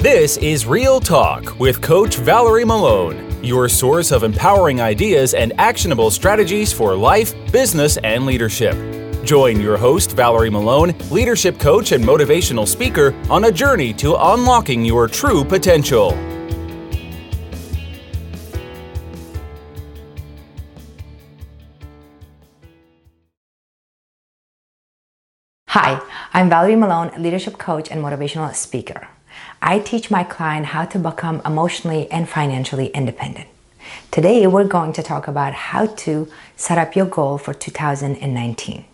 This is Real Talk with Coach Valerie Malone, your source of empowering ideas and actionable strategies for life, business, and leadership. Join your host, Valerie Malone, leadership coach and motivational speaker, on a journey to unlocking your true potential. Hi, I'm Valerie Malone, leadership coach and motivational speaker. I teach my client how to become emotionally and financially independent. Today, we're going to talk about how to set up your goal for 2019.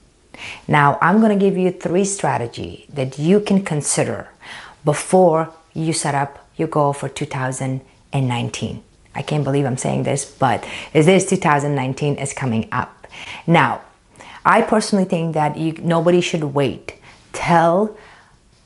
Now, I'm going to give you three strategies that you can consider before you set up your goal for 2019. I can't believe I'm saying this, but it is 2019 is coming up. Now, I personally think that you, nobody should wait till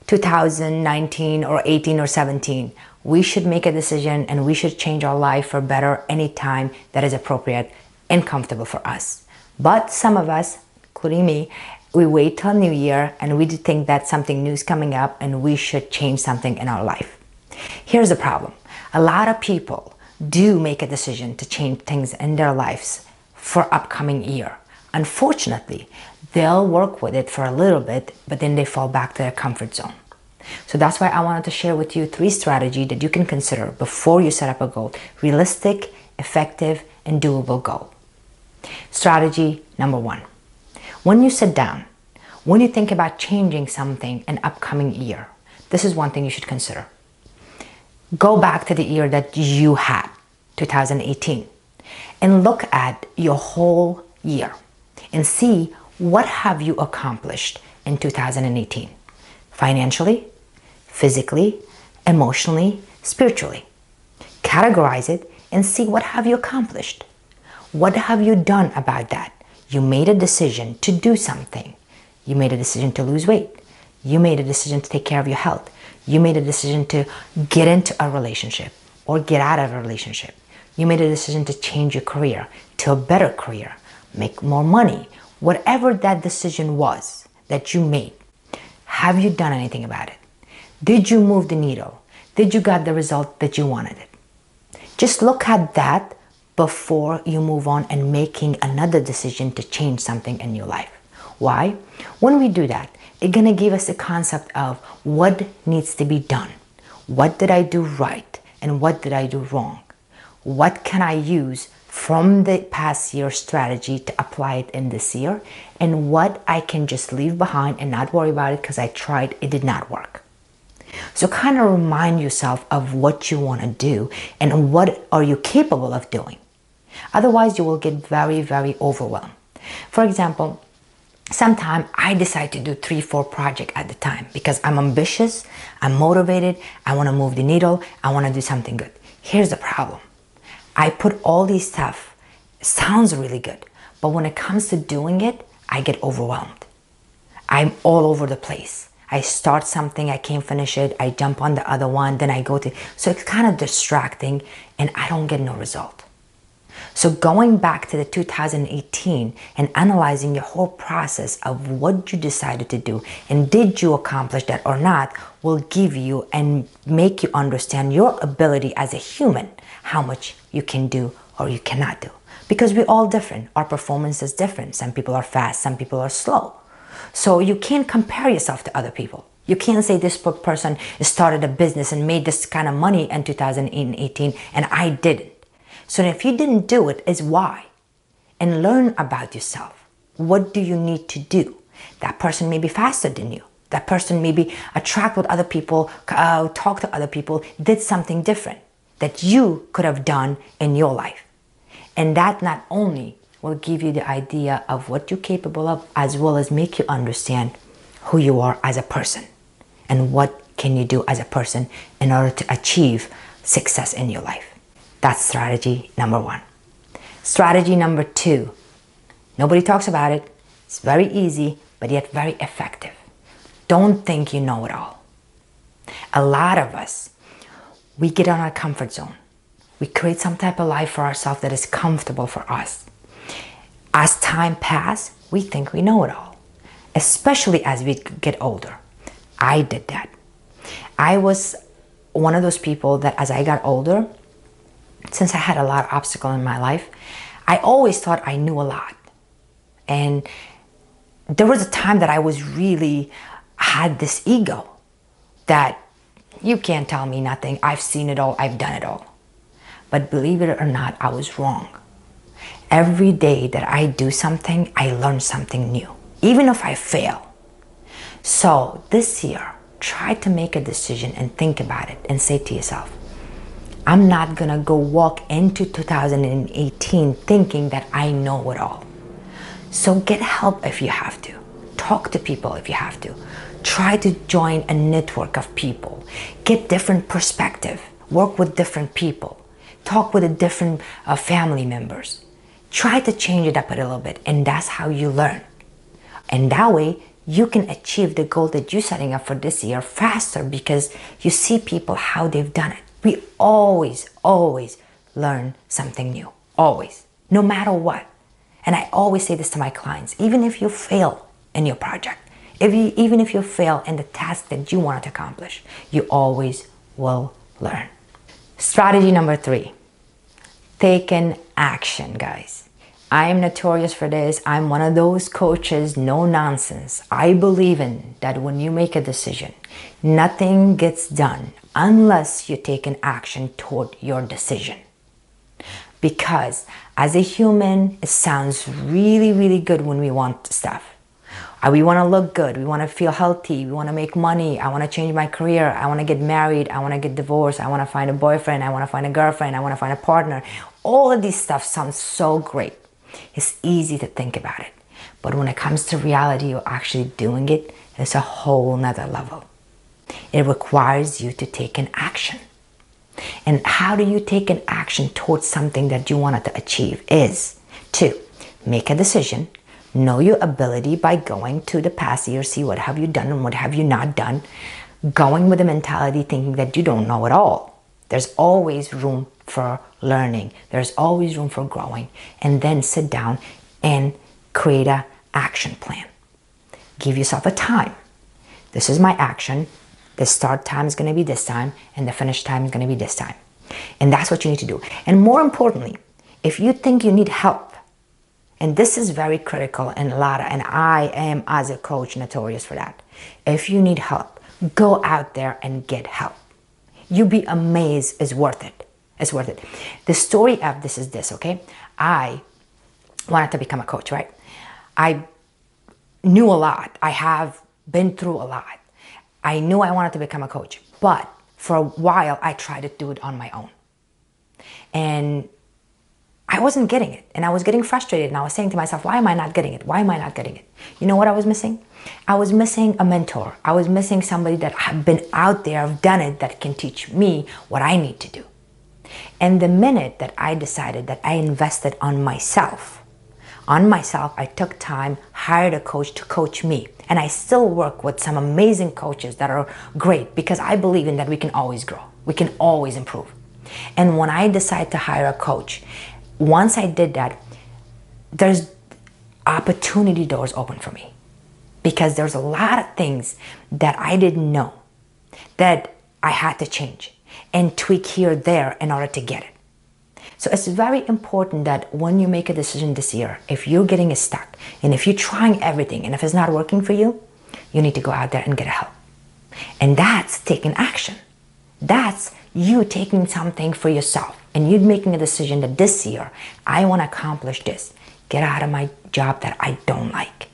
2019 or 18 or 17. We should make a decision and we should change our life for better anytime that is appropriate and comfortable for us. But some of us, including me, we wait till New Year and we think that something new is coming up and we should change something in our life. Here's the problem a lot of people do make a decision to change things in their lives for upcoming year. Unfortunately, they'll work with it for a little bit, but then they fall back to their comfort zone. So that's why I wanted to share with you three strategies that you can consider before you set up a goal. Realistic, effective, and doable goal. Strategy number one. When you sit down, when you think about changing something an upcoming year, this is one thing you should consider. Go back to the year that you had, 2018, and look at your whole year and see what have you accomplished in 2018 financially physically emotionally spiritually. Categorize it and see what have you accomplished. What have you done about that? You made a decision to do something. You made a decision to lose weight. You made a decision to take care of your health. You made a decision to get into a relationship or get out of a relationship. You made a decision to change your career to a better career make more money, whatever that decision was that you made, have you done anything about it? Did you move the needle? Did you get the result that you wanted it? Just look at that before you move on and making another decision to change something in your life. Why? When we do that, it's gonna give us a concept of what needs to be done. What did I do right and what did I do wrong? What can I use from the past year strategy to apply it in this year and what I can just leave behind and not worry about it because I tried, it did not work. So kind of remind yourself of what you want to do and what are you capable of doing. Otherwise, you will get very, very overwhelmed. For example, sometimes I decide to do three, four projects at the time because I'm ambitious, I'm motivated, I want to move the needle, I want to do something good. Here's the problem. I put all these stuff. sounds really good, but when it comes to doing it, I get overwhelmed. I'm all over the place. I start something, I can't finish it, I jump on the other one, then I go to so it's kind of distracting and I don't get no result. So going back to the 2018 and analyzing your whole process of what you decided to do and did you accomplish that or not will give you and make you understand your ability as a human, how much you can do or you cannot do. Because we're all different. Our performance is different. Some people are fast, some people are slow. So you can't compare yourself to other people. You can't say this person started a business and made this kind of money in 2018 and I didn't. So if you didn't do it, is why. And learn about yourself. What do you need to do? That person may be faster than you. That person maybe attract with other people, uh, talk to other people, did something different that you could have done in your life. And that not only will give you the idea of what you're capable of, as well as make you understand who you are as a person and what can you do as a person in order to achieve success in your life. That's strategy number one. Strategy number two. Nobody talks about it. It's very easy, but yet very effective. Don't think you know it all. A lot of us we get on our comfort zone. We create some type of life for ourselves that is comfortable for us. As time passes, we think we know it all, especially as we get older. I did that. I was one of those people that as I got older, since I had a lot of obstacle in my life, I always thought I knew a lot. And there was a time that I was really had this ego that you can't tell me nothing. I've seen it all. I've done it all. But believe it or not, I was wrong. Every day that I do something, I learn something new, even if I fail. So this year, try to make a decision and think about it and say to yourself, I'm not gonna go walk into 2018 thinking that I know it all. So get help if you have to. Talk to people if you have to. Try to join a network of people. Get different perspective. Work with different people. Talk with the different uh, family members. Try to change it up a little bit, and that's how you learn. And that way, you can achieve the goal that you're setting up for this year faster because you see people how they've done it. We always, always learn something new. Always. No matter what. And I always say this to my clients even if you fail in your project, if you, even if you fail in the task that you wanted to accomplish, you always will learn. Strategy number three taking action, guys. I am notorious for this. I'm one of those coaches, no nonsense. I believe in that when you make a decision, nothing gets done unless you take an action toward your decision. Because as a human, it sounds really, really good when we want stuff. Uh, we want to look good. We want to feel healthy. We want to make money. I want to change my career. I want to get married. I want to get divorced. I want to find a boyfriend. I want to find a girlfriend. I want to find a partner. All of these stuff sounds so great. It's easy to think about it. But when it comes to reality or actually doing it, it's a whole nother level. It requires you to take an action. And how do you take an action towards something that you wanted to achieve is to make a decision, know your ability by going to the past year, see what have you done and what have you not done, going with the mentality thinking that you don't know it all. There's always room for learning. There's always room for growing. And then sit down and create a action plan. Give yourself a time. This is my action. The start time is going to be this time and the finish time is going to be this time. And that's what you need to do. And more importantly, if you think you need help, and this is very critical and a lot and I am as a coach notorious for that. If you need help, go out there and get help. You'll be amazed it's worth it. It's worth it. The story of this is this, okay? I wanted to become a coach, right? I knew a lot. I have been through a lot. I knew I wanted to become a coach, but for a while I tried to do it on my own. And I wasn't getting it. And I was getting frustrated. And I was saying to myself, why am I not getting it? Why am I not getting it? You know what I was missing? I was missing a mentor. I was missing somebody that had been out there, have done it, that can teach me what I need to do. And the minute that I decided that I invested on myself, on myself, I took time, hired a coach to coach me. And I still work with some amazing coaches that are great because I believe in that we can always grow. We can always improve. And when I decided to hire a coach, once I did that, there's opportunity doors open for me because there's a lot of things that I didn't know that I had to change and tweak here there in order to get it. So it's very important that when you make a decision this year, if you're getting stuck and if you're trying everything and if it's not working for you, you need to go out there and get help. And that's taking action. That's you taking something for yourself and you making a decision that this year I want to accomplish this. Get out of my job that I don't like.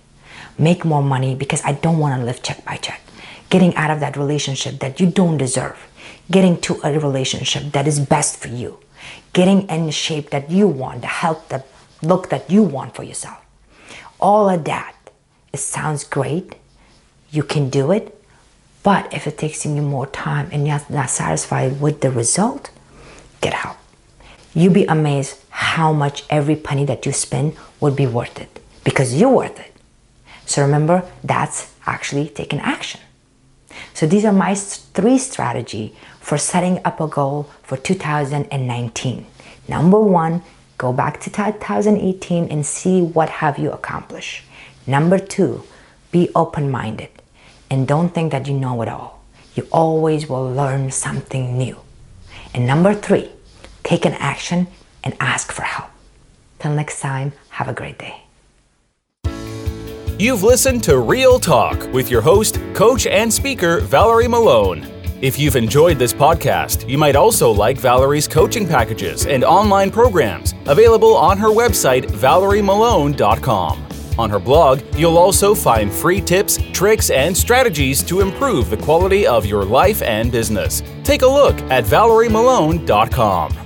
Make more money because I don't want to live check by check. Getting out of that relationship that you don't deserve getting to a relationship that is best for you, getting in shape that you want, the health, the look that you want for yourself. All of that, it sounds great. You can do it. But if it takes you more time and you're not satisfied with the result, get help. You'll be amazed how much every penny that you spend would be worth it because you're worth it. So remember, that's actually taking action. So these are my three strategy for setting up a goal for 2019. Number one, go back to 2018 and see what have you accomplished. Number two, be open-minded and don't think that you know it all. you always will learn something new. And number three, take an action and ask for help. Till next time, have a great day. You've listened to Real Talk with your host, coach, and speaker, Valerie Malone. If you've enjoyed this podcast, you might also like Valerie's coaching packages and online programs available on her website, valeriemalone.com. On her blog, you'll also find free tips, tricks, and strategies to improve the quality of your life and business. Take a look at valeriemalone.com.